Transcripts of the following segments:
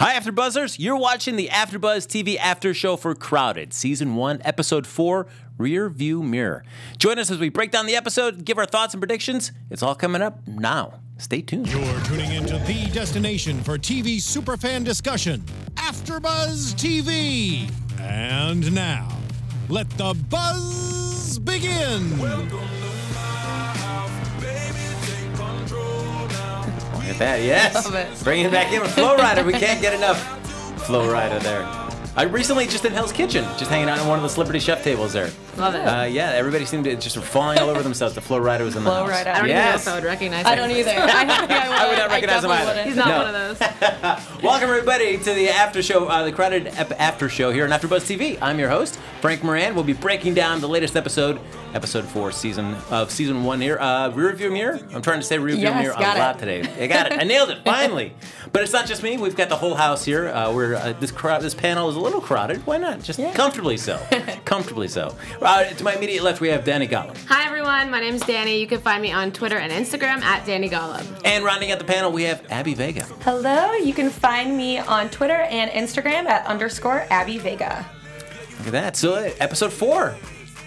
Hi, AfterBuzzers! You're watching the AfterBuzz TV After Show for Crowded, Season 1, Episode 4, Rear View Mirror. Join us as we break down the episode, give our thoughts and predictions. It's all coming up now. Stay tuned. You're tuning into the destination for TV superfan discussion, AfterBuzz TV. And now, let the buzz begin. Look at that, yes. Love it. Bringing it back in with Flo Rida. We can't get enough Flo Rida there. I recently just in Hell's Kitchen, just hanging out on one of the celebrity chef tables there. Love it. Uh, yeah, everybody seemed to just falling all over themselves. The Flo Rida was in the Flow house. Rider. I don't yes. even know if I would recognize I him. don't either. I don't think I would. I would not recognize him definitely either. He's wouldn't. not No. one of those. Welcome everybody to the after show, uh, the crowded ep- after show here on AfterBuzz TV. I'm your host Frank Moran. We'll be breaking down the latest episode, episode four, season of season one here. Uh, rear view mirror. I'm trying to say rear view Yes, mirror a got it. lot today. I got it. I nailed it finally. But it's not just me. We've got the whole house here. Uh, we're uh, this crowd. This panel is a little crowded. Why not? Just Yeah. comfortably so. comfortably so. Uh, to my immediate left, we have Danny Gollum. Hi everyone, my name is Danny. You can find me on Twitter and Instagram at Danny Gollum. And rounding out the panel, we have Abby Vega. Hello, you can find me on Twitter and Instagram at underscore Abby Vega. Look at that. So uh, episode four,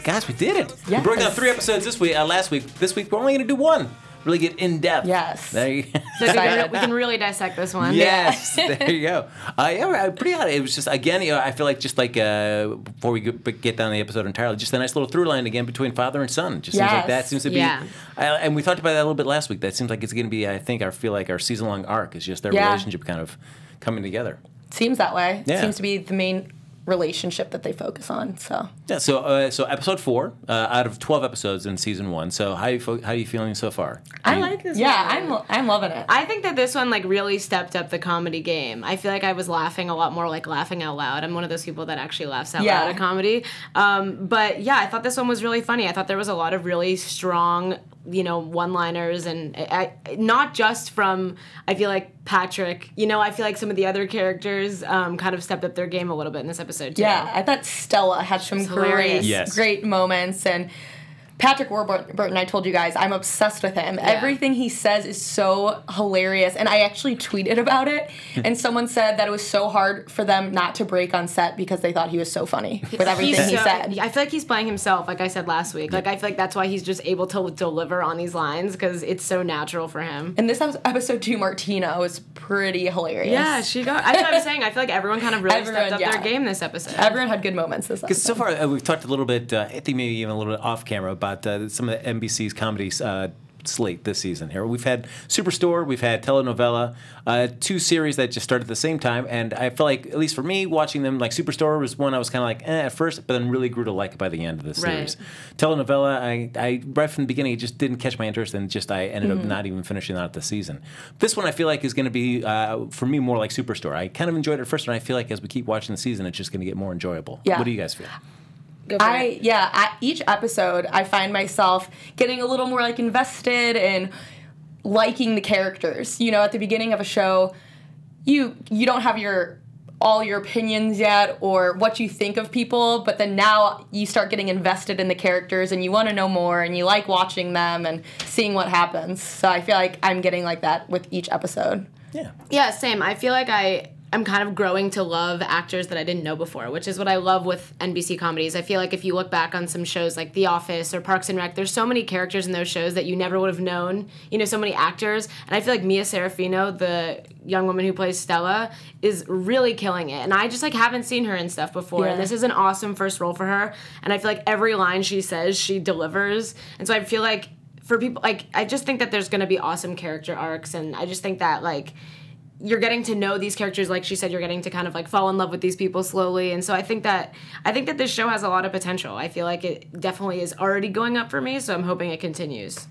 guys, we did it. We broke down three episodes this week. Uh, last week, this week we're only going to do one. Really get in depth. Yes. There you. So we can, we can really dissect this one. yes. there you go. Uh, yeah, pretty hot. It was just again, you know, I feel like just like uh, before we get down the episode entirely, just a nice little through line again between father and son. Just seems like that seems to be. Yeah. And we talked about that a little bit last week. That seems like it's going to be. I think I feel like our season long arc is just their Yeah. relationship kind of coming together. Seems that way. Yeah. Seems to be the main relationship that they focus on. So Yeah. So uh, so episode four uh, out of twelve episodes in season one. So how you fo- how are you feeling so far? I you- like this yeah, one. I'm I'm loving it. I think that this one like really stepped up the comedy game. I feel like I was laughing a lot more, like laughing out loud. I'm one of those people that actually laughs out Yeah. loud at comedy. Um, but yeah, I thought this one was really funny. I thought there was a lot of really strong, you know, one-liners, and I, I- not just from. I feel like Patrick. You know, I feel like some of the other characters um, kind of stepped up their game a little bit in this episode too. Yeah, I thought Stella had some great. Yes. great moments and. Patrick Warburton, I told you guys, I'm obsessed with him. Everything he says is so hilarious. And I actually tweeted about it, and someone said that it was so hard for them not to break on set because they thought he was so funny with everything He's he so- said. I feel like he's playing himself, like I said last week. Like I feel like that's why he's just able to deliver on these lines because it's so natural for him. And this episode two, Martina was pretty hilarious. Yeah, she got. That's what I'm saying. I feel like everyone kind of really Everyone, stepped up yeah. their game this episode. Everyone had good moments this Because episode. so far uh, we've talked a little bit, uh, I think maybe even a little bit off camera about uh, some of the NBC's comedy uh, slate this season. Here we've had Superstore, we've had telenovela, uh, two series that just started at the same time, and I feel like at least for me watching them, like Superstore was one I was kind of like eh, at first, but then really grew to like it by the end of the Right. series. Telenovela, I, I right from the beginning it just didn't catch my interest, and just I ended Mm-hmm. up not even finishing out the season. This one I feel like is going to be uh, for me more like Superstore. I kind of enjoyed it at first, and I feel like as we keep watching the season, it's just going to get more enjoyable. Yeah. What do you guys feel? Go I it. yeah, at each episode I find myself getting a little more like invested and liking the characters. You know, at the beginning of a show, you you don't have your all your opinions yet or what you think of people, but then now you start getting invested in the characters and you want to know more and you like watching them and seeing what happens. So I feel like I'm getting like that with each episode. Yeah. Yeah, same. I feel like I am kind of growing to love actors that I didn't know before, which is what I love with NBC comedies. I feel like if you look back on some shows like The Office or Parks and Rec, there's so many characters in those shows that you never would have known. You know, so many actors, and I feel like Mia Serafino, the young woman who plays Stella, is really killing it. And I just like haven't seen her in stuff before, Yeah. and this is an awesome first role for her. And I feel like every line she says, she delivers. And so I feel like for people like I just think that there's going to be awesome character arcs and I just think that like you're getting to know these characters like she said you're getting to kind of like fall in love with these people slowly and so i think that i think that this show has a lot of potential i feel like it definitely is already going up for me so i'm hoping it continues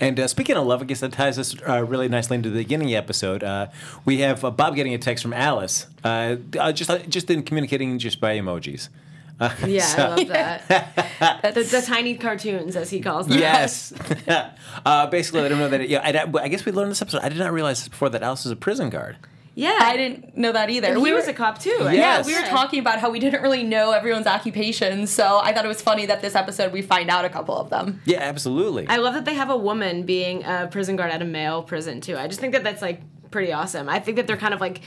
And uh, speaking of love, I guess that ties us uh, really nicely into the beginning of the episode. Uh, we have uh, Bob getting a text from Alice, uh, uh, just just in communicating just by emojis. Yeah so- i love that the, the tiny cartoons as he calls them Yes. uh, basically, let him know that. Yeah, I, I guess we learned this episode. I did not realize this before that Alice is a prison guard. yeah I didn't know that either. and he we was were, a cop too I Yeah, Yeah, we were talking about how we didn't really know everyone's occupations, so I thought it was funny that this episode we find out a couple of them. Yeah, absolutely. I love that they have a woman being a prison guard at a male prison too. I just think that that's like pretty awesome. I think that they're kind of like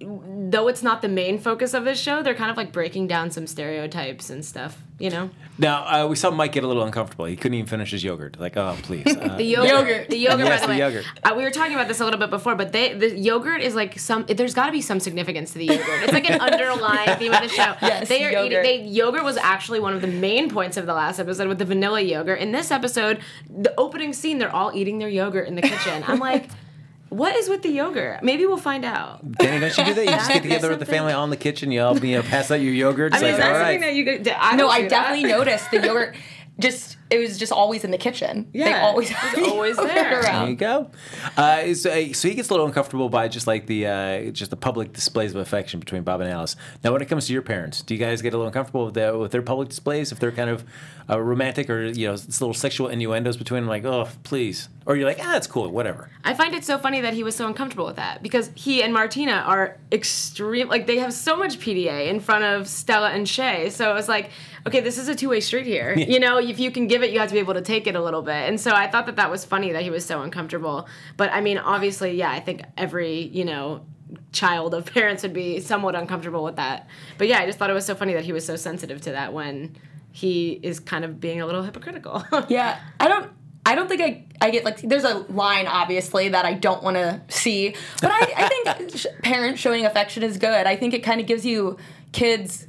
though it's not the main focus of this show, they're kind of like breaking down some stereotypes and stuff. You know, Now uh, we saw Mike get a little uncomfortable. He couldn't even finish his yogurt. Like, oh please. Uh, the yogurt, Yogurt. the yogurt. Yes, by the, the way, yogurt. Uh, we were talking about this a little bit before, but they the yogurt is like some. There's got to be some significance to the yogurt. It's like an underlying theme of the show. Yes, they are yogurt. eating. They yogurt was actually one of the main points of the last episode with the vanilla yogurt. In this episode, the opening scene, they're all eating their yogurt in the kitchen. I'm like. What is with the yogurt? Maybe we'll find out. Danny, don't you do that? You just get together with the family all in the kitchen. You all you know, pass out your yogurt. I mean, like, that's all something right. that you could. I no, I do definitely that. noticed the yogurt. Just it was just always in the kitchen. they Yeah, always it's always there. There you around. go. Uh, so, uh, so he gets a little uncomfortable by just like the uh, just the public displays of affection between Bob and Alice. Now, when it comes to your parents, do you guys get a little uncomfortable with their, with their public displays if they're kind of uh, romantic or you know it's little sexual innuendos between them? Like, oh, please, or you're like, ah, it's cool, whatever. I find it so funny that he was so uncomfortable with that because he and Martina are extreme. Like they have so much PDA in front of Stella and Shay. So it was like, okay, this is a two way street here. You know, if you can give it, you have to be able to take it a little bit. And so I thought that that was funny that he was so uncomfortable. But I mean, obviously, yeah, I think every you know child of parents would be somewhat uncomfortable with that. But yeah, I just thought it was so funny that he was so sensitive to that when he is kind of being a little hypocritical. Yeah, I don't. I don't think I, I get like there's a line obviously that I don't want to see, but I, I think sh- parents showing affection is good. I think it kind of gives you kids,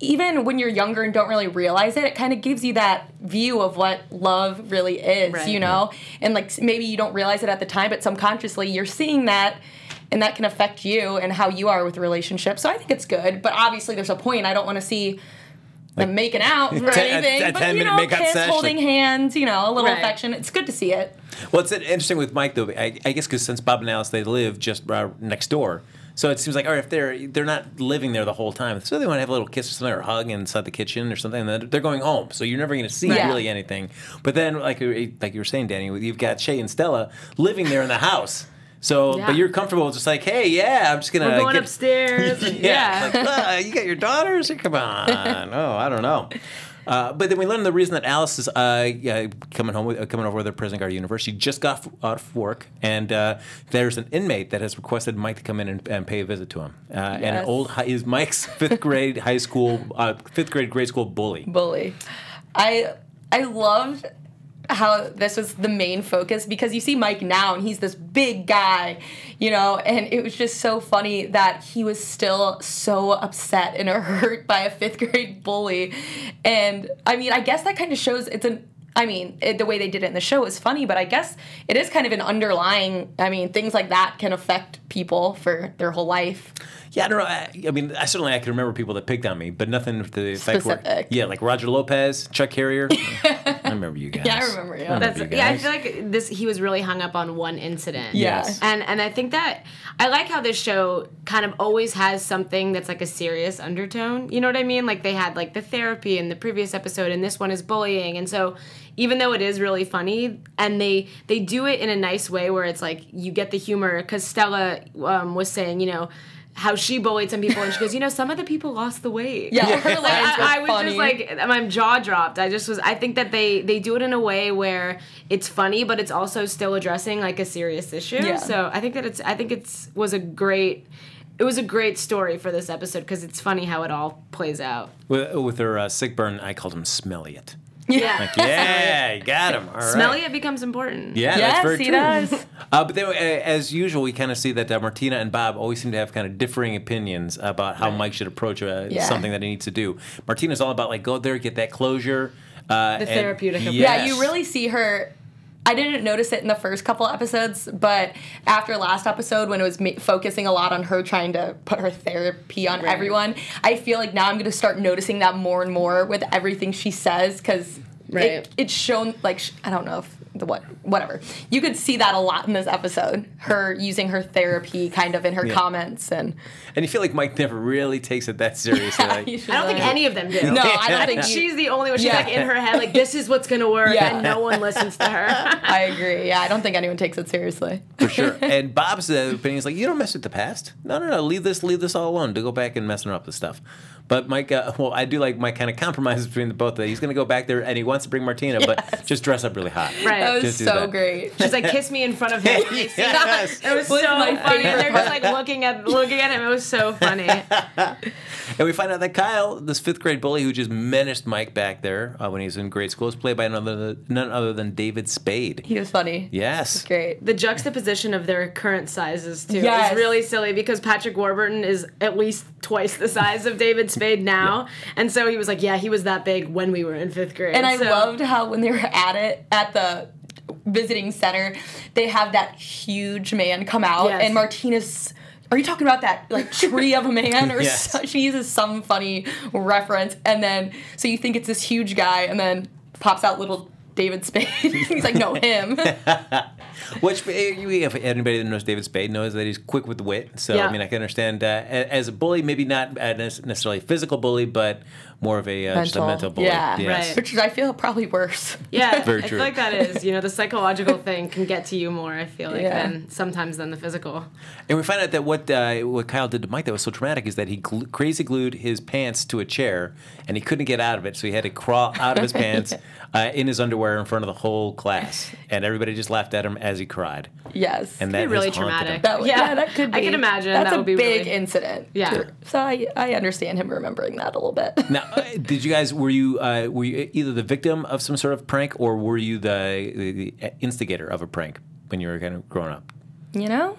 even when you're younger and don't really realize it, it kind of gives you that view of what love really is, Right. you know. And like maybe you don't realize it at the time, but subconsciously you're seeing that, and that can affect you and how you are with relationships. So I think it's good, but obviously there's a point. I don't want to see. them making out or ten- anything, a but 10 you know, makeout kiss, session. holding hands, you know, a little Right. affection. It's good to see it. Well, it's interesting with Mike though. I, I guess because since Bob and Alice they live just uh, next door, so it seems like all right if they're they're not living there the whole time, so they want to have a little kiss or something or hug inside the kitchen or something. And then they're going home, so you're never going to see Yeah. really anything. But then, like you- like you were saying, Danny, you've got Shay and Stella living there in the house. So, Yeah. but you're comfortable with just like, hey, yeah, I'm just gonna We're going get- upstairs. yeah, yeah. like, "Ah, you got your daughters? Come on. oh, I don't know. Uh, but then we learned the reason that Alice is uh, yeah, coming home, with, uh, coming over with her prison guard universe. She just got f- out of work, and uh, there's an inmate that has requested Mike to come in and, and pay a visit to him. Uh, And an old high, is Mike's fifth grade high school, uh, fifth grade grade school bully. bully. I I loved how this was the main focus because you see Mike now and he's this big guy, you know, and it was just so funny that he was still so upset and hurt by a fifth grade bully. And I mean, I guess that kind of shows it's an I mean, it, the way they did it in the show is funny, but I guess it is kind of an underlying. I mean, things like that can affect people for their whole life. Yeah, I don't know. I, I mean, I certainly I can remember people that picked on me, but nothing to the effect where- Specific. Yeah, like Roger Lopez, Chuck Carrier. I remember you guys. Yeah, I remember you. That's you yeah. I feel like this. He was really hung up on one incident. Yes. And and I think that I like how this show kind of always has something that's like a serious undertone. You know what I mean? Like they had like the therapy in the previous episode, and this one is bullying. And so even though it is really funny, and they they do it in a nice way where it's like you get the humor because Stella um, was saying, you know. How she bullied some people, and she goes, you know, some of the people lost the weight. Yeah, her Like, I, I was funny. just like, my jaw dropped. I just was. I think that they they do it in a way where it's funny, but it's also still addressing like a serious issue. Yeah. So I think that it's. I think it's was a great. It was a great story for this episode because it's funny how it all plays out. With, with her uh, sick burn, I called him Smelliot. Yeah. Like, yeah, you got him. All right. Smelly it becomes important. Yeah, Yes, that's very he true. does. Uh, but then, uh, as usual, we kind of see that uh, Martina and Bob always seem to have kind of differing opinions about how Mike should approach uh, Yeah. something that he needs to do. Martina's all about like go there, get that closure. Uh, The and- therapeutic approach. Yeah, you really see her. I didn't notice it in the first couple episodes, but after last episode, when it was ma- focusing a lot on her trying to put her therapy on Right. everyone, I feel like now I'm going to start noticing that more and more with everything she says because Right. it, it's shown like sh- I don't know if the what whatever you could see that a lot in this episode. Her using her therapy kind of in her Yeah. comments and And you feel like Mike never really takes it that seriously. like, I don't think any of them do. No, I don't think think she's the only one. She's Yeah. like in her head, like this is what's gonna work, Yeah. and no one listens to her. I agree. Yeah, I don't think anyone takes it seriously. for sure. And Bob's uh, opinion is like, you don't mess with the past. No, no, no. Leave this, leave this all alone. To go back and messing up the stuff. But Mike, uh, well, I do like Mike kind of compromise between the both. of them. He's going to go back there and he wants to bring Martina, but just dress up really hot. right. That was Just so that. great. She's like, kiss me in front of him. Yes. It was Was so my funny. And they're just like looking at looking at him. It was so funny. And we find out that Kyle, this fifth grade bully who just menaced Mike back there uh, when he was in grade school, is played by none other, none other than David Spade. He was funny. Yes. Great. The juxtaposition of their current sizes too Yes. is really silly because Patrick Warburton is at least twice the size of David Spade now, and so he was like, yeah, he was that big when we were in fifth grade. And I So- loved how when they were at it at the visiting center, they have that huge man come out, Yes. and Martinez. Are you talking about that like tree of a man, or Yes. so, she uses some funny reference, and then so you think it's this huge guy, and then pops out little David Spade. He's like, no, him. Which, eh, if anybody that knows David Spade knows that he's quick with wit. So, Yeah. I mean, I can understand uh, as a bully, maybe not uh, necessarily a physical bully, but more of a, uh, just a mental bully. Yeah, Yes. Right. Which I feel, probably worse. Yeah, Very I true. feel like that is, you know, the psychological thing can get to you more. I feel like Yeah. than sometimes than the physical. And we find out that what uh, what Kyle did to Mike that was so traumatic is that he glu- crazy glued his pants to a chair and he couldn't get out of it, so he had to crawl out of his pants uh, in his underwear in front of the whole class, and everybody just laughed at him as he cried. Yes. And Be that really has haunted him. traumatic. That would, Yeah. yeah, that could be. I can imagine That's that a would be big really- incident. Yeah. So I, I understand him remembering that a little bit. Now, did you guys were you uh, were you either the victim of some sort of prank or were you the, the, the instigator of a prank when you were kind of growing up? You know?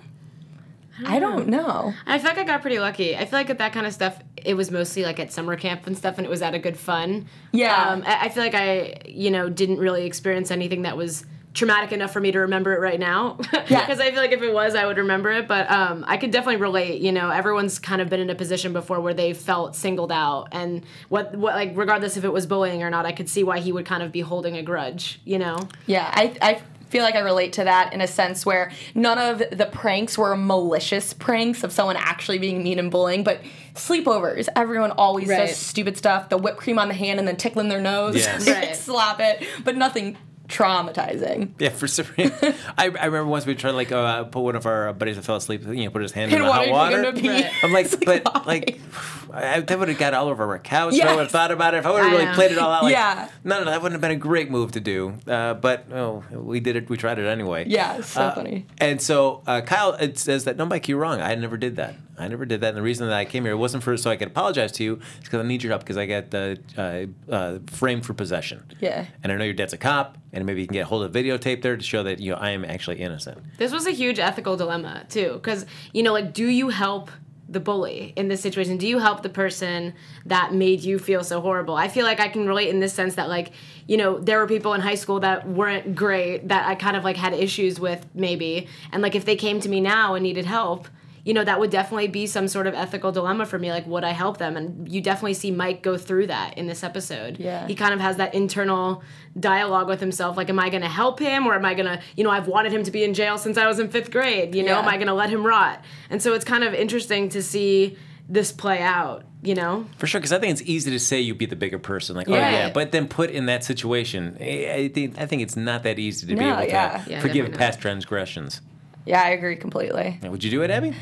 I don't know. I feel like I got pretty lucky. I feel like at that kind of stuff, it was mostly like at summer camp and stuff, and it was out of good fun. Yeah. Um, I, I feel like I, you know, didn't really experience anything that was traumatic enough for me to remember it right now. Yeah. Because I feel like if it was, I would remember it. But um, I could definitely relate. You know, everyone's kind of been in a position before where they felt singled out, and what, what, like, regardless if it was bullying or not, I could see why he would kind of be holding a grudge. You know. Yeah, I, I feel like I relate to that in a sense where none of the pranks were malicious pranks of someone actually being mean and bullying, but sleepovers, everyone always Right. does stupid stuff, the whipped cream on the hand and then tickling their nose, Yes. Right. slap it, but nothing traumatizing. Yeah, for some reason, I, I remember once we tried to like uh, put one of our buddies that fell asleep, you know, put his hand in And the hot water. him Right. I'm like, but sleepwalking. like, I, that would have got all over our couch. If I would have thought about it. If I would have really know. played it all out, like, Yeah. no, no, that wouldn't have been a great move to do. Uh, but oh, we did it. We tried it anyway. Yeah, it's so Uh, funny. And so uh, Kyle it says that no, Mike, you're wrong. I never did that. I never did that. And the reason that I came here it wasn't for so I could apologize to you. It's because I need your help because I got uh, uh, uh, framed for possession. Yeah. And I know your dad's a cop, and maybe you can get a hold of videotape there to show that you know I am actually innocent. This was a huge ethical dilemma too, because you know, like, do you help the bully in this situation? Do you help the person that made you feel so horrible? I feel like I can relate in this sense that, like, you know, there were people in high school that weren't great that I kind of like had issues with maybe, and like if they came to me now and needed help. You know, that would definitely be some sort of ethical dilemma for me. Like, would I help them? And you definitely see Mike go through that in this episode. Yeah. He kind of has that internal dialogue with himself like am i going to help him or am i going to you know i've wanted him to be in jail since i was in fifth grade you know Yeah. am i going to let him rot and so it's kind of interesting to see this play out you know For sure, because I think it's easy to say you'd be the bigger person, like, oh Yeah. yeah, but then put in that situation, I I think I think it's not that easy to be No, able to yeah. Yeah, forgive past transgressions. Yeah, I agree completely. Now, Would you do it, Abby?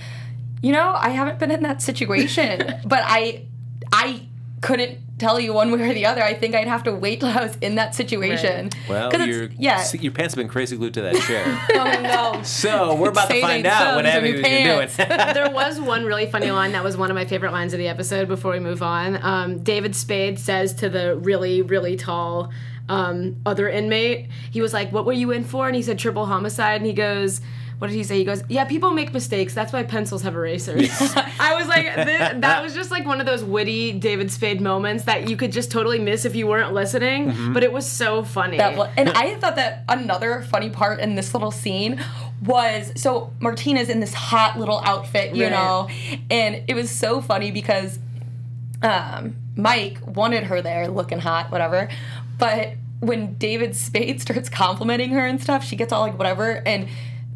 You know, I haven't been in that situation, but I I couldn't tell you one way or the other. I think I'd have to wait till I was in that situation. Well, 'Cause it's- your yeah. your pants have been crazy glued to that chair. Oh no. so we're about to find out so, what these are Abby new was doing. there was one really funny line that was one of my favorite lines of the episode before we move on um, david spade says to the really really tall um, other inmate he was like what were you in for and he said triple homicide and he goes what did he say? He goes, "Yeah, people make mistakes. That's why pencils have erasers." I was like, this, that was just like one of those witty David Spade moments that you could just totally miss if you weren't listening. Mm-hmm. But it was so funny. That was, and I thought that another funny part in this little scene was so Martina's in this hot little outfit, you Right. know, and it was so funny because um, Mike wanted her there, looking hot, whatever, but when David Spade starts complimenting her and stuff, she gets all like whatever, and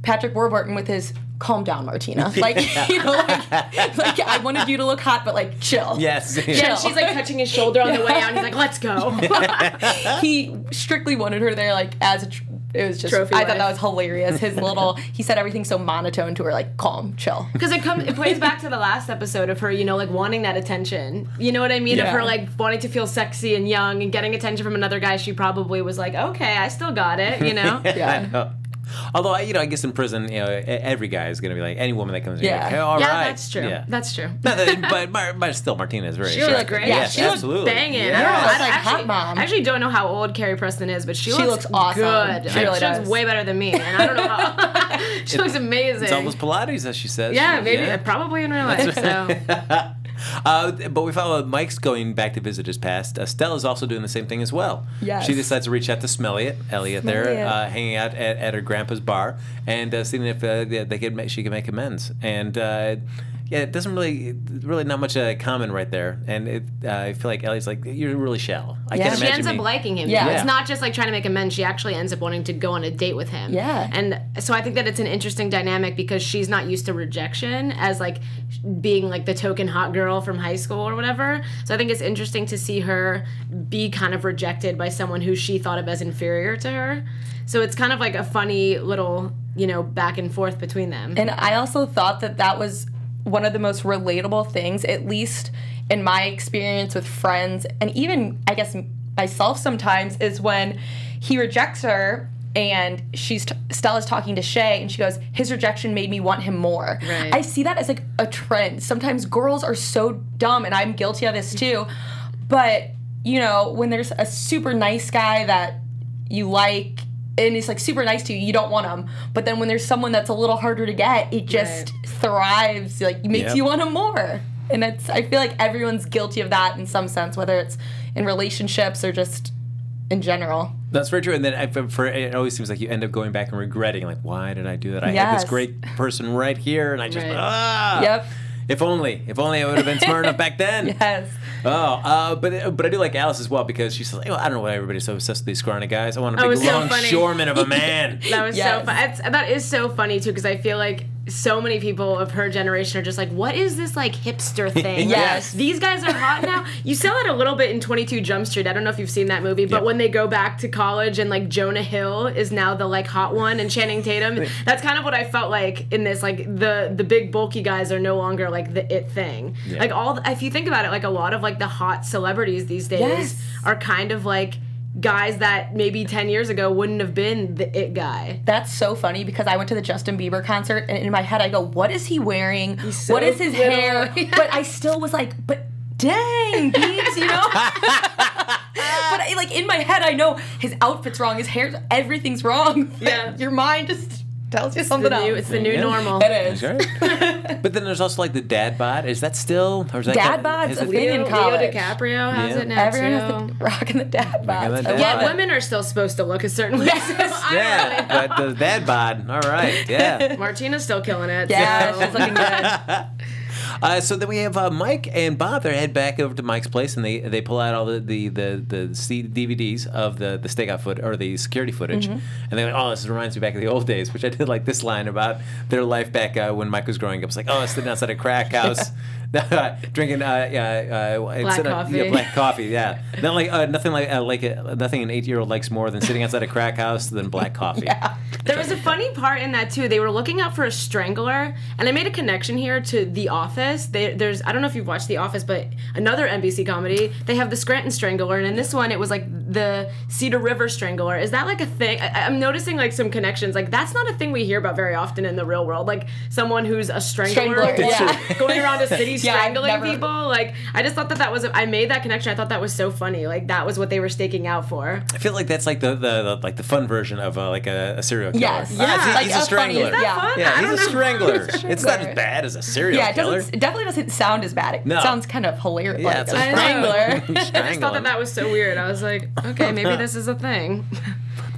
Patrick Warburton with his calm down, Martina, like you know, like, like I wanted you to look hot, but like chill. yes. yeah, she's like touching his shoulder on the way out. And he's like, "Let's go." he strictly wanted her there like as a tr- It was just. Trophy I thought that was hilarious. His little. He said everything so monotone to her, like calm, chill. Because it comes, it plays back to the last episode of her, you know, like wanting that attention. You know what I mean? Yeah. Of her like wanting to feel sexy and young and getting attention from another guy. She probably was like, okay, I still got it. You know? Yeah. I know. Although, I- you know, I guess in prison, you know, every guy is going to be like, any woman that comes in, Yeah. yeah. like, hey, all yeah, right. that's true. Yeah. That's true. Not that- but, uh, but, but still, Martina is very She attractive. looked great. Yeah, Yes, she looked absolutely. Banging. Yeah. Yeah, I it's like actually, hot mom. I actually don't know how old Carrie Preston is, but she, She looks, looks awesome. good. She really she looks way better than me, and I don't know how. she looks amazing. It's almost Pilates, as she says. yeah, She- maybe probably in real life. So Uh, but we follow Mike's going back to visit his past. Uh, Stella's also doing the same thing as well. Yes. She decides to reach out to Smelliot, Elliot there, uh, hanging out at, at her grandpa's bar, and uh, seeing if uh, they could make, she could make amends. And uh, yeah, it doesn't really, really not much uh, common right there. And it, uh, I feel like Ellie's like, you're really shallow. I Yeah. can't she imagine ends up me- liking him. Yeah. It's not just like trying to make amends. She actually ends up wanting to go on a date with him. Yeah. And so I think that it's an interesting dynamic because she's not used to rejection as like being like the token hot girl from high school or whatever. So I think it's interesting to see her be kind of rejected by someone who she thought of as inferior to her. So it's kind of like a funny little, you know, back and forth between them. And I also thought that that was one of the most relatable things, at least in my experience with friends, and even I guess myself sometimes, is when he rejects her and she's t- Stella's talking to Shay and she goes, "His rejection made me want him more." Right. I see that as like a trend. Sometimes girls are so dumb, and I'm guilty of this mm-hmm. too. But you know, when there's a super nice guy that you like and he's like super nice to you, you don't want them. But then when there's someone that's a little harder to get, it just thrives, like makes Yep. you want them more. And it's I feel like everyone's guilty of that in some sense, whether it's in relationships or just in general. That's very true. And then I, for, for it always seems like you end up going back and regretting, like, why did I do that? I had this great person right here, and I just Right. ah. Yep. If only, if only I would have been smart enough back then. Yes. Oh, uh, but but I do like Alice as well because she's like, oh, I don't know why everybody's so obsessed with these scrawny guys. I want a big it's so long funny. shoreman of a man. That was Yes. so fun. It's, that is so funny too because I feel like so many people of her generation are just like, what is this like hipster thing? Like, Yes. these guys are hot now. You saw it a little bit in 22 Jump Street. I don't know if you've seen that movie, but Yep. when they go back to college and like Jonah Hill is now the like hot one and Channing Tatum, that's kind of what I felt like in this. Like the the big bulky guys are no longer like the it thing. Yeah. Like all the, if you think about it, like a lot of like the hot celebrities these days Yes. are kind of like guys that maybe 10 years ago wouldn't have been the it guy. That's so funny because I went to the Justin Bieber concert and in my head I go, what is he wearing? so what is his little." hair? but I still was like, but dang, Biebs, you know? but I, like in my head I know his outfit's wrong, his hair, everything's wrong. Yeah. Your mind just tells you The something new, else. it's the new Yeah. normal. it is. That's right. but then there's also like the dad bod. Is that still? Or is that Dad kind of- bod's is a it- thing in Leo, Leo college. DiCaprio has Yeah. it now Everyone too. has the rocking the dad Rocking bods. the I dad love bod. yeah, women are still supposed to look a certain way. Yes. so I Yeah, but the dad bod. All right. Yeah. Martina's still killing it. Yeah, so. she's looking good. Uh, so then we have uh, Mike and Bob. They head back over to Mike's place and they, they pull out all the the the, the C- DVDs of the the stakeout foot or the security footage, Mm-hmm. and they're like, "Oh, this reminds me back of the old days." Which I did like this line about their life back uh, when Mike was growing up. It's like, "Oh, sitting outside a crack house." drinking uh, yeah, uh, Black coffee. yeah, black coffee, yeah. Not like uh, nothing like uh, like a, nothing an eight year old likes more than sitting outside a crack house than black coffee. yeah. There was a funny part in that too. They were looking out for a strangler, and I made a connection here to The Office. They, there's I don't know if you've watched The Office, but another NBC comedy. They have the Scranton Strangler, and in this one, it was like the Cedar River Strangler. Is that like a thing? I, I'm noticing like some connections. Like that's not a thing we hear about very often in the real world. Like someone who's a strangler, Strangler, yeah. going around a city Yeah, strangling never- people. Like I just thought that that was. I made that connection. I thought that was so funny. Like that was what they were staking out for. I feel like that's like the, the, the like the fun version of uh, like a, a serial killer. Yes. Ah, he's- Yeah. he's, a a funny- strangler. Is that fun? Yeah, he's a don't strangler. It's not as bad as a serial Yeah, it killer. doesn't. It definitely doesn't sound as bad. It No. sounds kind of hilarious. Yeah, like it's a a I strangler. I just thought that that was so weird. I was like, okay, maybe this is a thing.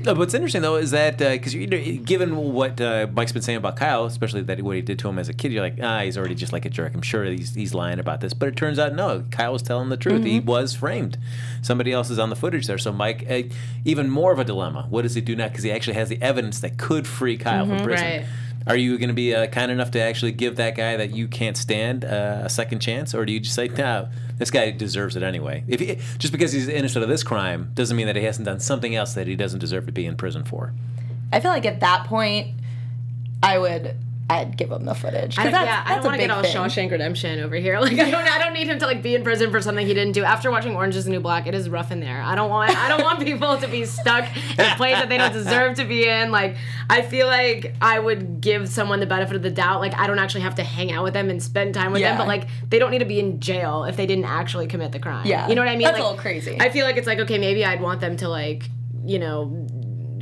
No, what's interesting though is that because you know, given what uh, Mike's been saying about Kyle, especially that what he did to him as a kid, you're like, ah, he's already just like a jerk. I'm sure he's he's lying about this, but it turns out no, Kyle was telling the truth. He was framed. Somebody else is on the footage there. So Mike, uh, even more of a dilemma. What does he do now? Because he actually has the evidence that could free Kyle from prison. Right. Are you going to be uh, kind enough to actually give that guy that you can't stand uh, a second chance, or do you just say, no, this guy deserves it anyway? If he, just because he's innocent of this crime doesn't mean that he hasn't done something else that he doesn't deserve to be in prison for. I feel like at that point, I would I'd give him the footage. I, that's, yeah, I don't want to get all thing. Shawshank Redemption over here. Like I don't, I don't need him to like be in prison for something he didn't do. After watching Orange Is the New Black, it is rough in there. I don't want, I don't want people to be stuck in a place that they don't deserve to be in. Like I feel like I would give someone the benefit of the doubt. Like I don't actually have to hang out with them and spend time with Yeah. them, but like they don't need to be in jail if they didn't actually commit the crime. Yeah. you know what I mean? That's a little crazy. I feel like it's like okay, maybe I'd want them to like, you know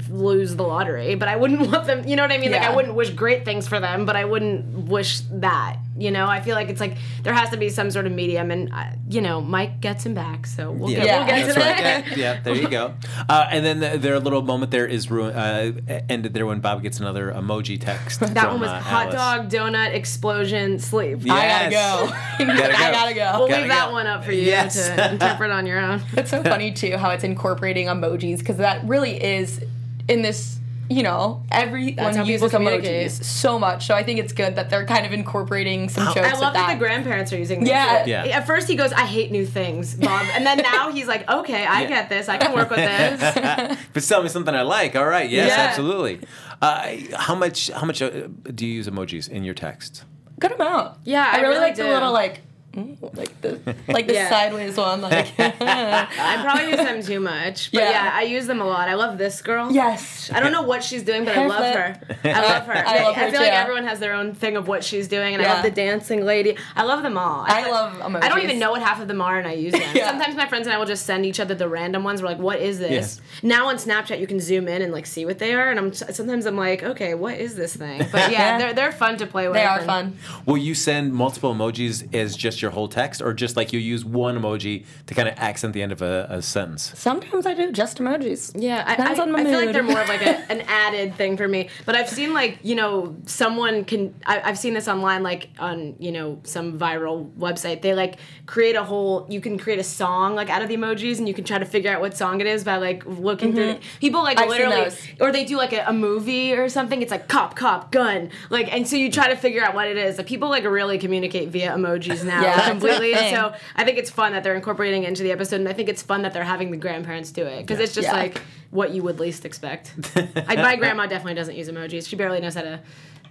lose the lottery, but I wouldn't want them. You know what I mean? Like I wouldn't wish great things for them, but I wouldn't wish that. You know, I feel like it's like there has to be some sort of medium, and uh, you know, Mike gets him back, so we'll get, Yeah. we'll get to right. that. Yeah, yeah, there you go. Uh, and then the, their little moment there is ruin, uh, ended there when Bob gets another emoji text. That from, one was uh, hot Alice. dog, donut, explosion, sleep. Yes. I gotta go. Gotta go. I gotta go. We'll Gotta leave that one up for you Yes. to interpret on your own. It's so funny too how it's incorporating emojis because that really is in this. You know, everyone That's uses emojis so much. So I think it's good that they're kind of incorporating some Oh, jokes. I love that. that the grandparents are using them Yeah. too. Yeah. At first he goes, I hate new things, Bob. And then now he's like, okay, I Yeah. get this. I can work with this. But tell me something I like. All right. Yes, Yeah. absolutely. Uh, how much? How much uh, do you use emojis in your text? good amount. Yeah, I, I really, really like the little like, Mm, like the like the Yeah. sideways one. Like, I probably use them too much. But Yeah. yeah. I use them a lot. I love this girl. yes, I don't know what she's doing, but I love flip. her. I love her. I love her feel like everyone has their own thing of what she's doing, and I love the dancing lady. I love them all. I feel- love I don't even know what half of them are, and I use them. Yeah. Sometimes my friends and I will just send each other the random ones. We're like, "What is this?" Yes. Now on Snapchat, you can zoom in and like see what they are, and I'm sometimes I'm like, "Okay, what is this thing?" But yeah, they're they're fun to play with. they are fun. Will you send multiple emojis as just your whole text, or just like you use one emoji to kind of accent the end of a, a sentence? Sometimes I do just emojis. Yeah, I, Depends I, on my I feel like they're more of like a, an added thing for me. But I've seen like you know someone can I, I've seen this online like on you know some viral website. They like create a whole you can create a song like out of the emojis and you can try to figure out what song it is by like looking through. The, people like Mm-hmm. I've seen literally those. or they do like a, a movie or something. It's like cop cop gun like and so you try to figure out what it is. Like people like really communicate via emojis now Yeah, completely. So I think it's fun that they're incorporating it into the episode, and I think it's fun that they're having the grandparents do it because it's just Yeah. like what you would least expect. I, my grandma definitely doesn't use emojis. She barely knows how to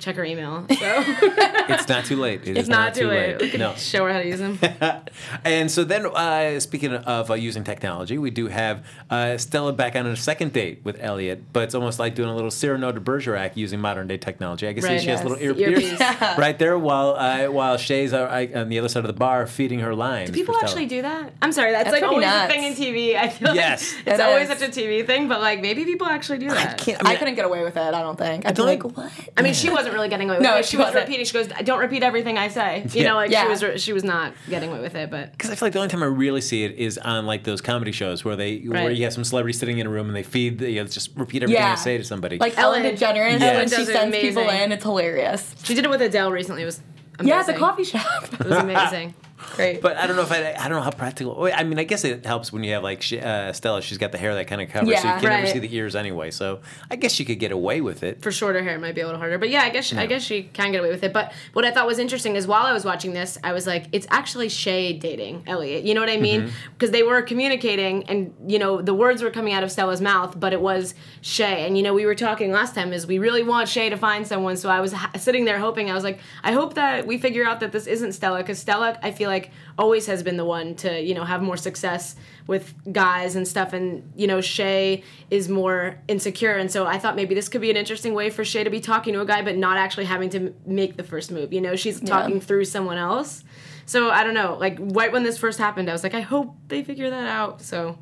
check her email. So It's not too late. It is it's not too late. We can No. show her how to use them. And so then, uh, speaking of uh, using technology, we do have uh, Stella back on a second date with Elliot, but it's almost like doing a little Cyrano de Bergerac using modern day technology. I can see Right, she has a little earpiece Earpiece. Yeah. right there while uh, while Shay's uh, on the other side of the bar feeding her lines. Do people actually do that. I'm sorry, that's, That's like pretty always nuts. a thing in TV. I feel Yes. like it's It always is. such a TV thing, but like maybe people actually do that. I, Can't, I, couldn't get away with it. I don't think. I'd don't be think- like, what? I mean, she wasn't really getting away with No, it. she She was wasn't. repeating. She goes, "Don't repeat everything I say." You Yeah. know, like Yeah. she was. She was not getting away with it, but Because I feel like the only time I really see it is on like those comedy shows where they where you have some celebrity sitting in a room and they feed the, you know, just repeat everything Yeah. they say to somebody. Like Ellen, Ellen- DeGeneres, Ellen when she does it sends people in, it's hilarious. she did it with Adele recently. It was amazing. Yeah, at the coffee shop. It was amazing. Great. But I don't know if I, I don't know how practical. I mean, I guess it helps when you have like she, uh, Stella. She's got the hair that kind of covers, so you Yeah. can never Right. see the ears anyway. So I guess she could get away with it. for shorter hair it might be a little harder but yeah i guess i guess she can get away with it but what i thought was interesting is while i was watching this i was like it's actually shay dating elliot you know what i mean because they were communicating and you know the words were coming out of stella's mouth but it was shay and you know we were talking last time is we really want shay to find someone so i was ha- sitting there hoping i was like i hope that we figure out that this isn't stella because stella i feel like always has been the one to you know have more success with guys and stuff. And you know Shay is more insecure. And so I thought maybe this could be an interesting way for Shay to be talking to a guy but not actually having to m- make the first move. You know she's talking through someone else. So I don't know. Like right when this first happened I was like I hope they figure that out. So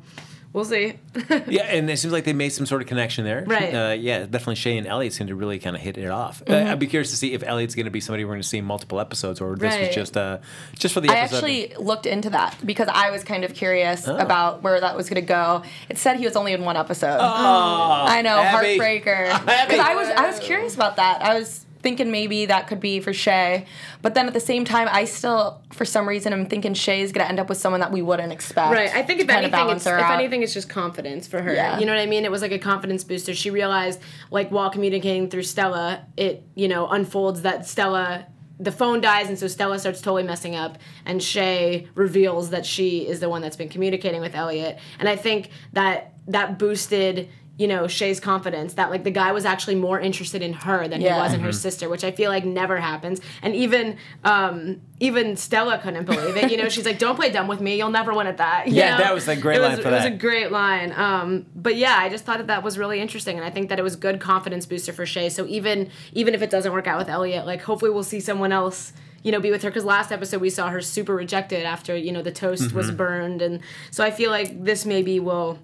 we'll see Yeah, and it seems like they made some sort of connection there. Right. Uh, yeah, definitely Shay and Elliot seem to really kind of hit it off. Mm-hmm. Uh, I'd be curious to see if Elliot's going to be somebody we're going to see in multiple episodes, or this was just uh, just for the Episode. I actually looked into that because I was kind of curious Oh. about where that was going to go. It said he was only in one episode. Oh, I know, Abby. heartbreaker. Because I was I was curious about that. I was thinking maybe that could be for Shay, but then at the same time, I still, for some reason, I'm thinking Shay's going to end up with someone that we wouldn't expect. Right. I think if anything, it's, if out. anything, it's just confidence for her. Yeah. You know what I mean? It was like a confidence booster. She realized, like while communicating through Stella, it you know unfolds that Stella. The phone dies, and so Stella starts totally messing up, and Shay reveals that she is the one that's been communicating with Elliot. And I think that that boosted you know Shay's confidence that like the guy was actually more interested in her than Yeah. he was in her sister, which I feel like never happens. And even um, even Stella couldn't believe it. You know, she's like, "Don't play dumb with me. You'll never win at that." you Yeah, know? that was a great it line was, for It was a great line. Um, but yeah, I just thought that that was really interesting, and I think that it was good confidence booster for Shay. So even even if it doesn't work out with Elliot, like hopefully we'll see someone else. You know, be with her because last episode we saw her super rejected after you know the toast Mm-hmm. was burned, and so I feel like this maybe will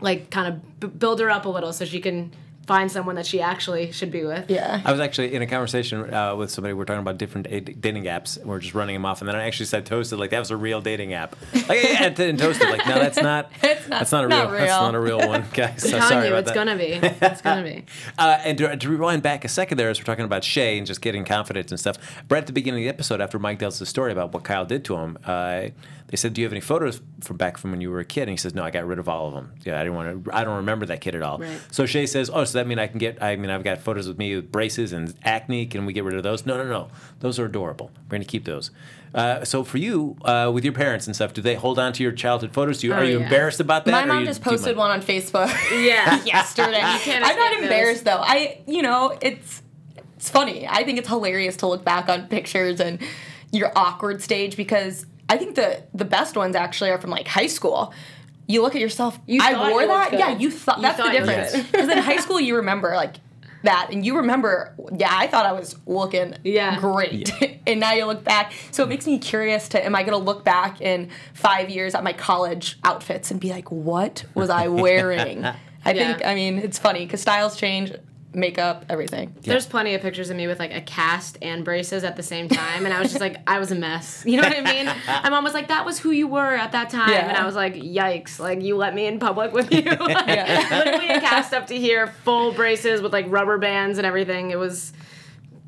like kind of b- build her up a little so she can find someone that she actually should be with. Yeah. I was actually in a conversation uh, with somebody. We're talking about different a- dating apps. and We're just running them off, and then I actually said Toasted like that was a real dating app. Like, yeah, and then Toasted like no, that's not. It's not- That's not a not real. That's not a real one, guys. So I'm telling sorry you, about it's that. gonna be. It's gonna be. Uh, and to, to rewind back a second there, as we're talking about Shay and just getting confidence and stuff, right at the beginning of the episode, after Mike tells the story about what Kyle did to him, uh, they said, "Do you have any photos from back from when you were a kid?" And he says, "No, I got rid of all of them. Yeah, I didn't want to. I don't remember that kid at all." Right. So Shay says, "Oh, so that mean I can get? I mean, I've got photos with me with braces and acne. Can we get rid of those?" No, no, no. Those are adorable. We're gonna keep those. Uh, so for you, uh, with your parents and stuff, do they hold on to your childhood photos? Do you, Oh, are you yeah. embarrassed about that? My mom you- just posted one on Facebook Yeah. yesterday. I'm not escape those. embarrassed though. I, you know, it's it's funny. I think it's hilarious to look back on pictures and your awkward stage because I think the the best ones actually are from like high school. You look at yourself. You I wore that. looked Yeah, you thought You that's thought the difference. Because in high school you remember like that, and you remember. Yeah, I thought I was looking Yeah. great, and now you look back. So it makes me curious to am I going to look back in five years at my college outfits and be like, what was I wearing? I Yeah. think I mean it's funny because styles change, makeup, everything. There's plenty of pictures of me with like a cast and braces at the same time, and I was just like, I was a mess. You know what I mean? My mom was like, "That was who you were at that time," Yeah. and I was like, "Yikes! Like you let me in public with you." Like, Yeah. Literally a cast up to here, full braces with like rubber bands and everything. It was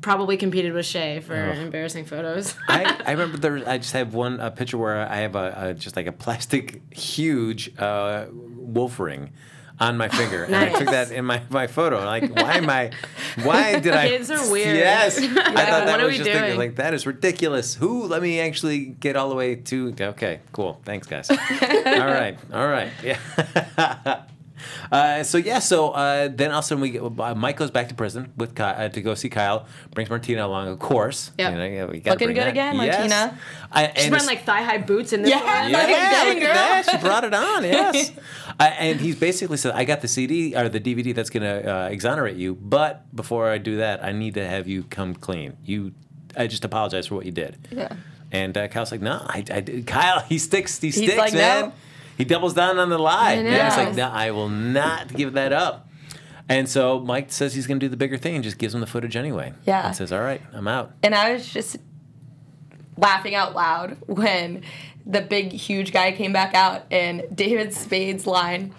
probably competed with Shay for embarrassing photos. I, I remember there. I just have one uh, picture where I have a, a just like a plastic huge uh, wolf ring on my finger, and I took that in my, my photo. Like, why am I? Why did I? Kids are weird. Yes, I thought that what was we just thinking like that is ridiculous. Who? Let me actually get all the way to. Okay, cool. Thanks, guys. all right, all right, yeah. Uh, so yeah, so uh, then all of a sudden we get, uh, Mike goes back to prison with Ky- uh, to go see Kyle. Brings Martina along, of course. Yep. You know, yeah, we gotta Looking bring good that. again, Yes. Martina. I, She's it's- wearing like thigh high boots in this Yeah. one. yeah, Like, dang, look at that. She brought it on. Yes. And he's basically said, "I got the CD or the DVD that's going to uh, exonerate you, but before I do that, I need to have you come clean. You, I just apologize for what you did." Yeah. And uh, Kyle's like, "No, I, I did." Kyle, he sticks. He sticks, like, man. "No." He doubles down on the lie. I Yeah, he's like, "No, I will not give that up." And so Mike says he's going to do the bigger thing and just gives him the footage anyway. Yeah. And says, "All right, I'm out." And I was just laughing out loud when the big, huge guy came back out and David Spade's line.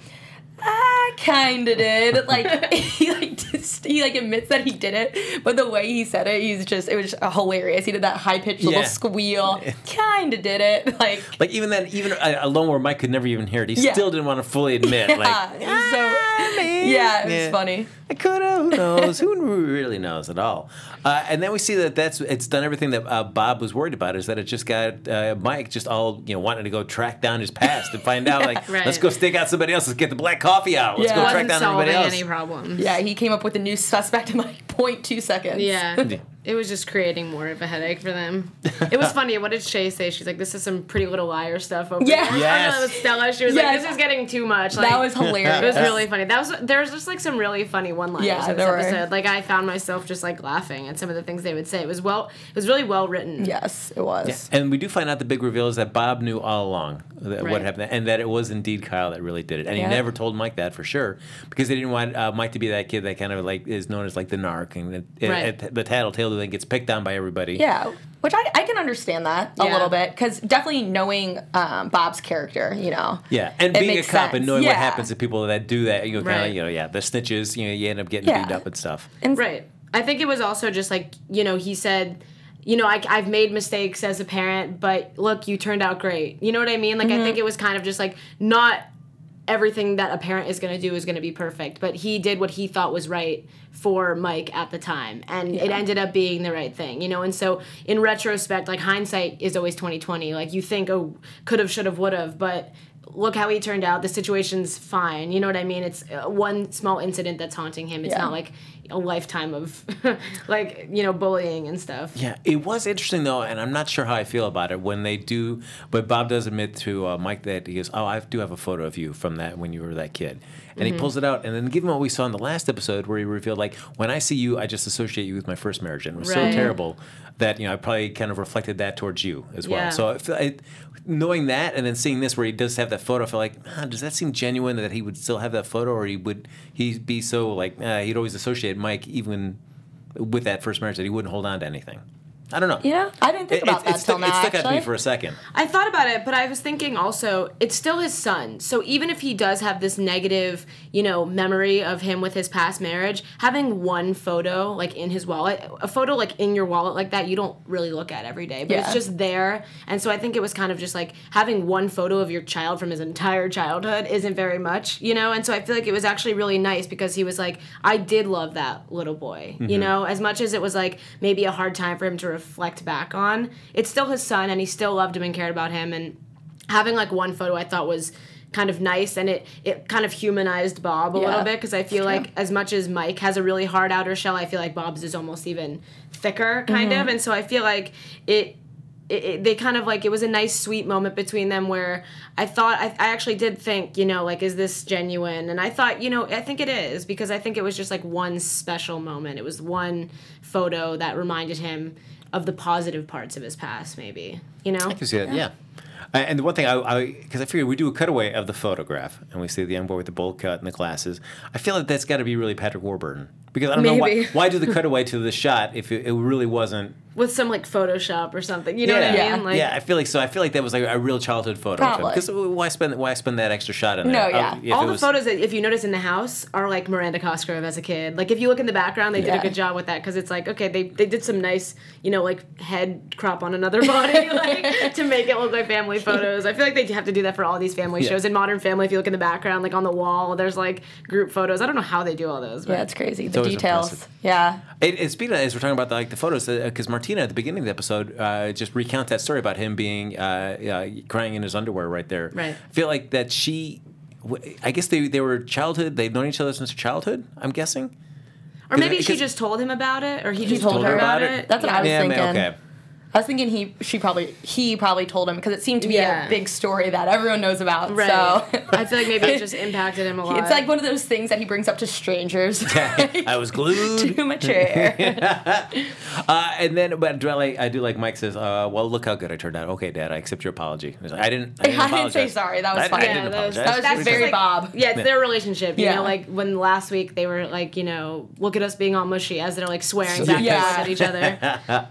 I kinda did. Like he like just, he like admits that he did it, but the way he said it, he's just it was just hilarious. He did that high pitched little Yeah. squeal. Kinda did it. Like Like even then, even uh, alone where Mike could never even hear it, he Yeah. still didn't want to fully admit. yeah, like, was so man. yeah, it was funny. I could have. Who knows? who really knows at all? Uh, and then we see that that's it's done everything that uh, Bob was worried about. Is that it just got uh, Mike just all you know wanting to go track down his past and find out like Right. let's go stake out somebody else. Let's get the black coffee out. Let's Yeah. go track down everybody else. any problems. Yeah, he came up with a new suspect in like 0.2 seconds. Yeah. It was just creating more of a headache for them. It was funny. What did Shay say? She's like, "This is some Pretty Little Liar stuff." Over Yeah. here. Yes. I know, Stella. She was Yes. like, "This is getting too much." Like, that was hilarious. It was really funny. That was there was just like some really funny one-liners Yeah, in this there were. episode. Like I found myself just like laughing at some of the things they would say. It was well, it was really well written. Yes, it was. And we do find out the big reveal is that Bob knew all along that what happened, and that it was indeed Kyle that really did it. And Yeah. he never told Mike that for sure because they didn't want uh, Mike to be that kid that kind of like is known as like the narc and it, it- Right. it- the tattletale that gets picked on by everybody. Yeah, which I, I can understand that a little bit because definitely knowing um, Bob's character, you know. Yeah, and It being a makes cop and sense. knowing what happens to people that do that, you know, kind of, Right. you know, yeah, the snitches, you know, you end up getting Yeah. beat up and stuff. And Right. I think it was also just like, you know, he said, you know, I, I've made mistakes as a parent, but look, you turned out great. You know what I mean? Like, I think it was kind of just like, not everything that a parent is going to do is going to be perfect, but he did what he thought was right for Mike at the time. And it ended up being the right thing, you know? And so in retrospect, like hindsight is always 2020. Like you think, oh, could have, should have, would have, but look how he turned out. The situation's fine. You know what I mean? It's uh, one small incident that's haunting him. It's Yeah. not like a lifetime of like you know bullying and stuff. Yeah, it was interesting though, and I'm not sure how I feel about it when they do. But Bob does admit to uh, Mike that he goes, "Oh, I do have a photo of you from that when you were that kid," and he pulls it out. And then, given what we saw in the last episode, where he revealed, like, when I see you, I just associate you with my first marriage, and it was so terrible that you know I probably kind of reflected that towards you as well. Yeah. So I feel, I, knowing that, and then seeing this where he does have that photo, I feel like, ah, does that seem genuine that he would still have that photo, or he would he be so like uh, he'd always associate Mike even with that first marriage that he wouldn't hold on to anything. I don't know. You know, I didn't think It, about it, that it, stuck, till now. it stuck out to me for a second. I thought about it, but I was thinking also, it's still his son. So even if he does have this negative, you know, memory of him with his past marriage, having one photo like in his wallet, a photo like in your wallet like that, you don't really look at every day, but it's just there. And so I think it was kind of just like having one photo of your child from his entire childhood isn't very much, you know? And so I feel like it was actually really nice because he was like, I did love that little boy, you mm-hmm. know, as much as it was like maybe a hard time for him to reflect back on. It's still his son and he still loved him and cared about him and having like one photo I thought was kind of nice and it it kind of humanized Bob a Yeah, little bit because I feel like as much as Mike has a really hard outer shell, I feel like Bob's is almost even thicker kind Mm-hmm. of and so I feel like it it, it, they kind of like it was a nice sweet moment between them where I thought I, I actually did think you know like is this genuine and I thought you know I think it is because I think it was just like one special moment it was one photo that reminded him of the positive parts of his past maybe you know I can see that. Yeah. Uh, And the one thing I, because I, figured we do a cutaway of the photograph, and we see the young boy with the bowl cut and the glasses. I feel like that's got to be really Patrick Warburton because I don't know why. Maybe. Why do the cutaway to the shot if it, it really wasn't? with some like Photoshop or something. You know yeah, what I Yeah. mean? Like, yeah. I feel like so. I feel like that was like a real childhood photo. Probably. Because why spend why spend that extra shot in there? No, there? yeah. Uh, all the was- photos that if you notice in the house are like Miranda Cosgrove as a kid. Like if you look in the background, they did a good job with that because it's like okay, they they did some nice you know like head crop on another body like to make it look like family photos. I feel like they have to do that for all these family Yeah. shows. In Modern Family, if you look in the background, like on the wall, there's like group photos. I don't know how they do all those. But Yeah, it's crazy. The details. impressive. Yeah. It, it, speaking of, as we're talking about the, like the photos, because Martina at the beginning of the episode uh, just recounts that story about him being uh, uh, crying in his underwear right there. Right. I feel like that she, I guess they they were childhood. They've known each other since childhood. I'm guessing. or maybe she just told him about it, or he, just told told her her about about it. it? That's what I was yeah, thinking. man, okay. I was thinking he, she probably, he probably told him because it seemed to be Yeah. a big story that everyone knows about. Right. So I feel like maybe it just impacted him a lot. it's like one of those things that he brings up to strangers. I was glued. Too mature. Uh, and then, but do I, do like Mike says, uh, "Well, look how good I turned out." Okay, Dad, I accept your apology. He's like, I didn't. I didn't, I didn't say sorry, that was I, fine. I Yeah, didn't that was- that was That's just just very like- Bob. Yeah, it's their relationship. You Yeah. know, like when last week they were like, you know, look at us being all mushy as they're like swearing back and Yeah. at each other.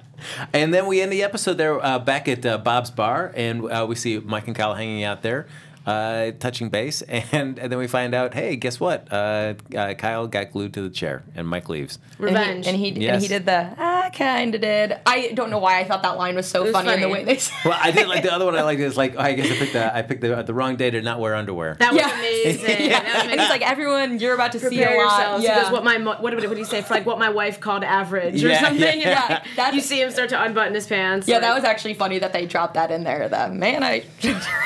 And then we end the episode there uh, back at uh, Bob's bar, and uh, we see Mike and Kyle hanging out there, uh, touching base, and, and then we find out, hey, guess what? Uh, uh, Kyle got glued to the chair, and Mike leaves. Revenge. And he, and he, Yes. and he did the, I kinda did. I don't know why I thought that line was so was funny, in the way they said it. Well, I did like the other one. I liked is like I guess I picked the I picked the, the wrong day to not wear underwear. that was Yeah. amazing. yeah. That was And he's like, everyone, you're about to see prepare a lot. yourselves. Yeah. He goes, what my mo- what did, what did he say? For like what my wife called average or Yeah, something. yeah. And Yeah, like, you see him start to unbutton his pants. Yeah, like- that was actually funny that they dropped that in there. The man, I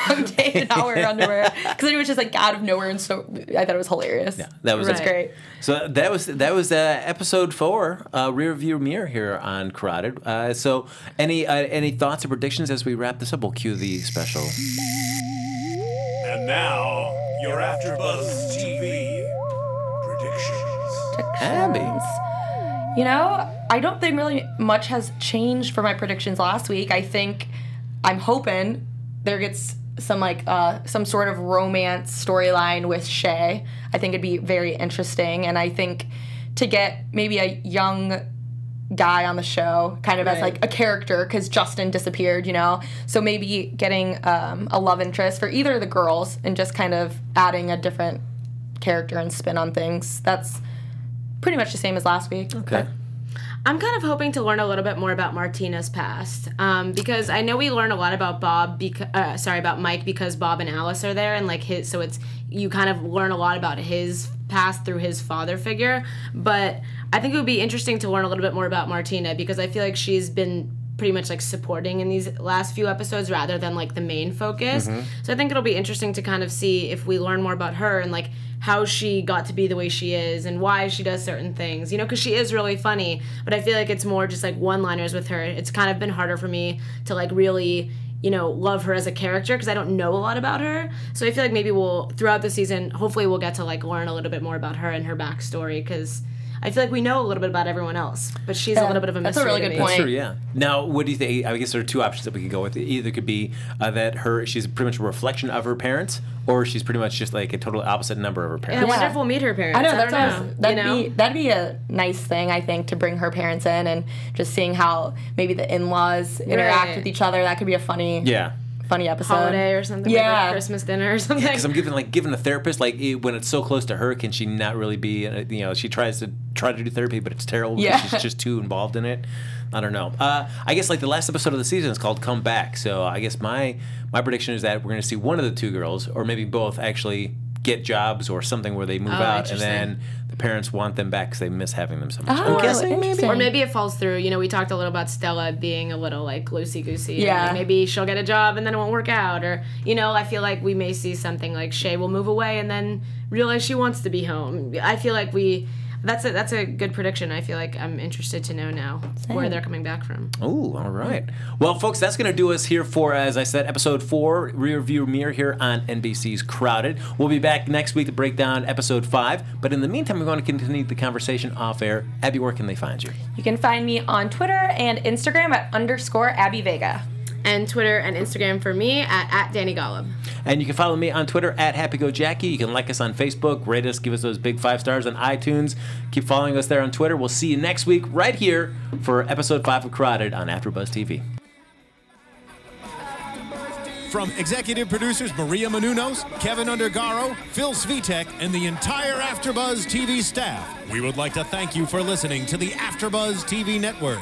wrong day to not wear underwear because it was just like out of nowhere, and so I thought it was hilarious. Yeah, that was Right. great. So that was that was uh, episode four, uh, rear view mirror here on Crowded. Uh, so any uh, any thoughts or predictions as we wrap this up? We'll cue the special. And now, your AfterBuzz TV predictions. Abby. You know, I don't think really much has changed for my predictions last week. I think I'm hoping there gets some like uh, some sort of romance storyline with Shea. I think it'd be very interesting, and I think to get maybe a young guy on the show, kind of as like a character, because Justin disappeared, you know. So maybe getting um, a love interest for either of the girls and just kind of adding a different character and spin on things. That's pretty much the same as last week. Okay. I'm kind of hoping to learn a little bit more about Martina's past um, because I know we learn a lot about Bob. Uh, sorry about Mike because Bob and Alice are there and like his. So it's you kind of learn a lot about his past through his father figure. But I think it would be interesting to learn a little bit more about Martina because I feel like she's been pretty much like supporting in these last few episodes rather than like the main focus. Mm-hmm. So I think it'll be interesting to kind of see if we learn more about her and like how she got to be the way she is and why she does certain things. You know, because she is really funny, but I feel like it's more just like one-liners with her. It's kind of been harder for me to like really you know, love her as a character because I don't know a lot about her. So I feel like maybe we'll throughout the season, hopefully we'll get to like learn a little bit more about her and her backstory because I feel like we know a little bit about everyone else, but she's a little bit of a mystery. that's a really good me. point. Sure, yeah. Now, what do you think? I guess there are two options that we could go with. It either could be uh, that her she's pretty much a reflection of her parents, or she's pretty much just like a total opposite number of her And I parents. wonder if we'll meet her parents. I know I that's don't what I know. that'd you know? be that'd be a nice thing I think to bring her parents in and just seeing how maybe the in-laws interact Right. with each other. That could be a funny Yeah. Funny episode. holiday or something. Yeah. like Christmas dinner or something. Because I'm giving like giving a therapist like it, when it's so close to her, can she not really be? uh, You know, she tries to try to do therapy, but it's terrible Yeah. she's just too involved in it. I don't know. Uh, I guess like the last episode of the season is called "Come Back," so I guess my my prediction is that we're going to see one of the two girls, or maybe both, actually get jobs or something where they move Oh, out, and then the parents want them back because they miss having them so much. Oh, I'm guessing interesting. Or maybe it falls through. You know, we talked a little about Stella being a little like loosey goosey. Yeah. maybe she'll get a job and then it won't work out. Or, you know, I feel like we may see something like Shea will move away and then realize she wants to be home. I feel like we. That's a that's a good prediction. I feel like I'm interested to know now where they're coming back from. Oh, all right. Well, folks, that's going to do us here for, as I said, episode four, Rear View Mirror here on NBC's Crowded. We'll be back next week to break down episode five. But in the meantime, we're going to continue the conversation off air. Abby, where can they find you? You can find me on Twitter and Instagram at underscore Abby Vega. And Twitter and Instagram for me at, at Danny Golub. And you can follow me on Twitter at HappyGoJackie. You can like us on Facebook, rate us, give us those big five stars on iTunes. Keep following us there on Twitter. We'll see you next week right here for episode five of Crowded on AfterBuzz TV. From executive producers Maria Menounos, Kevin Undergaro, Phil Svitek, and the entire AfterBuzz TV staff, we would like to thank you for listening to the AfterBuzz TV network.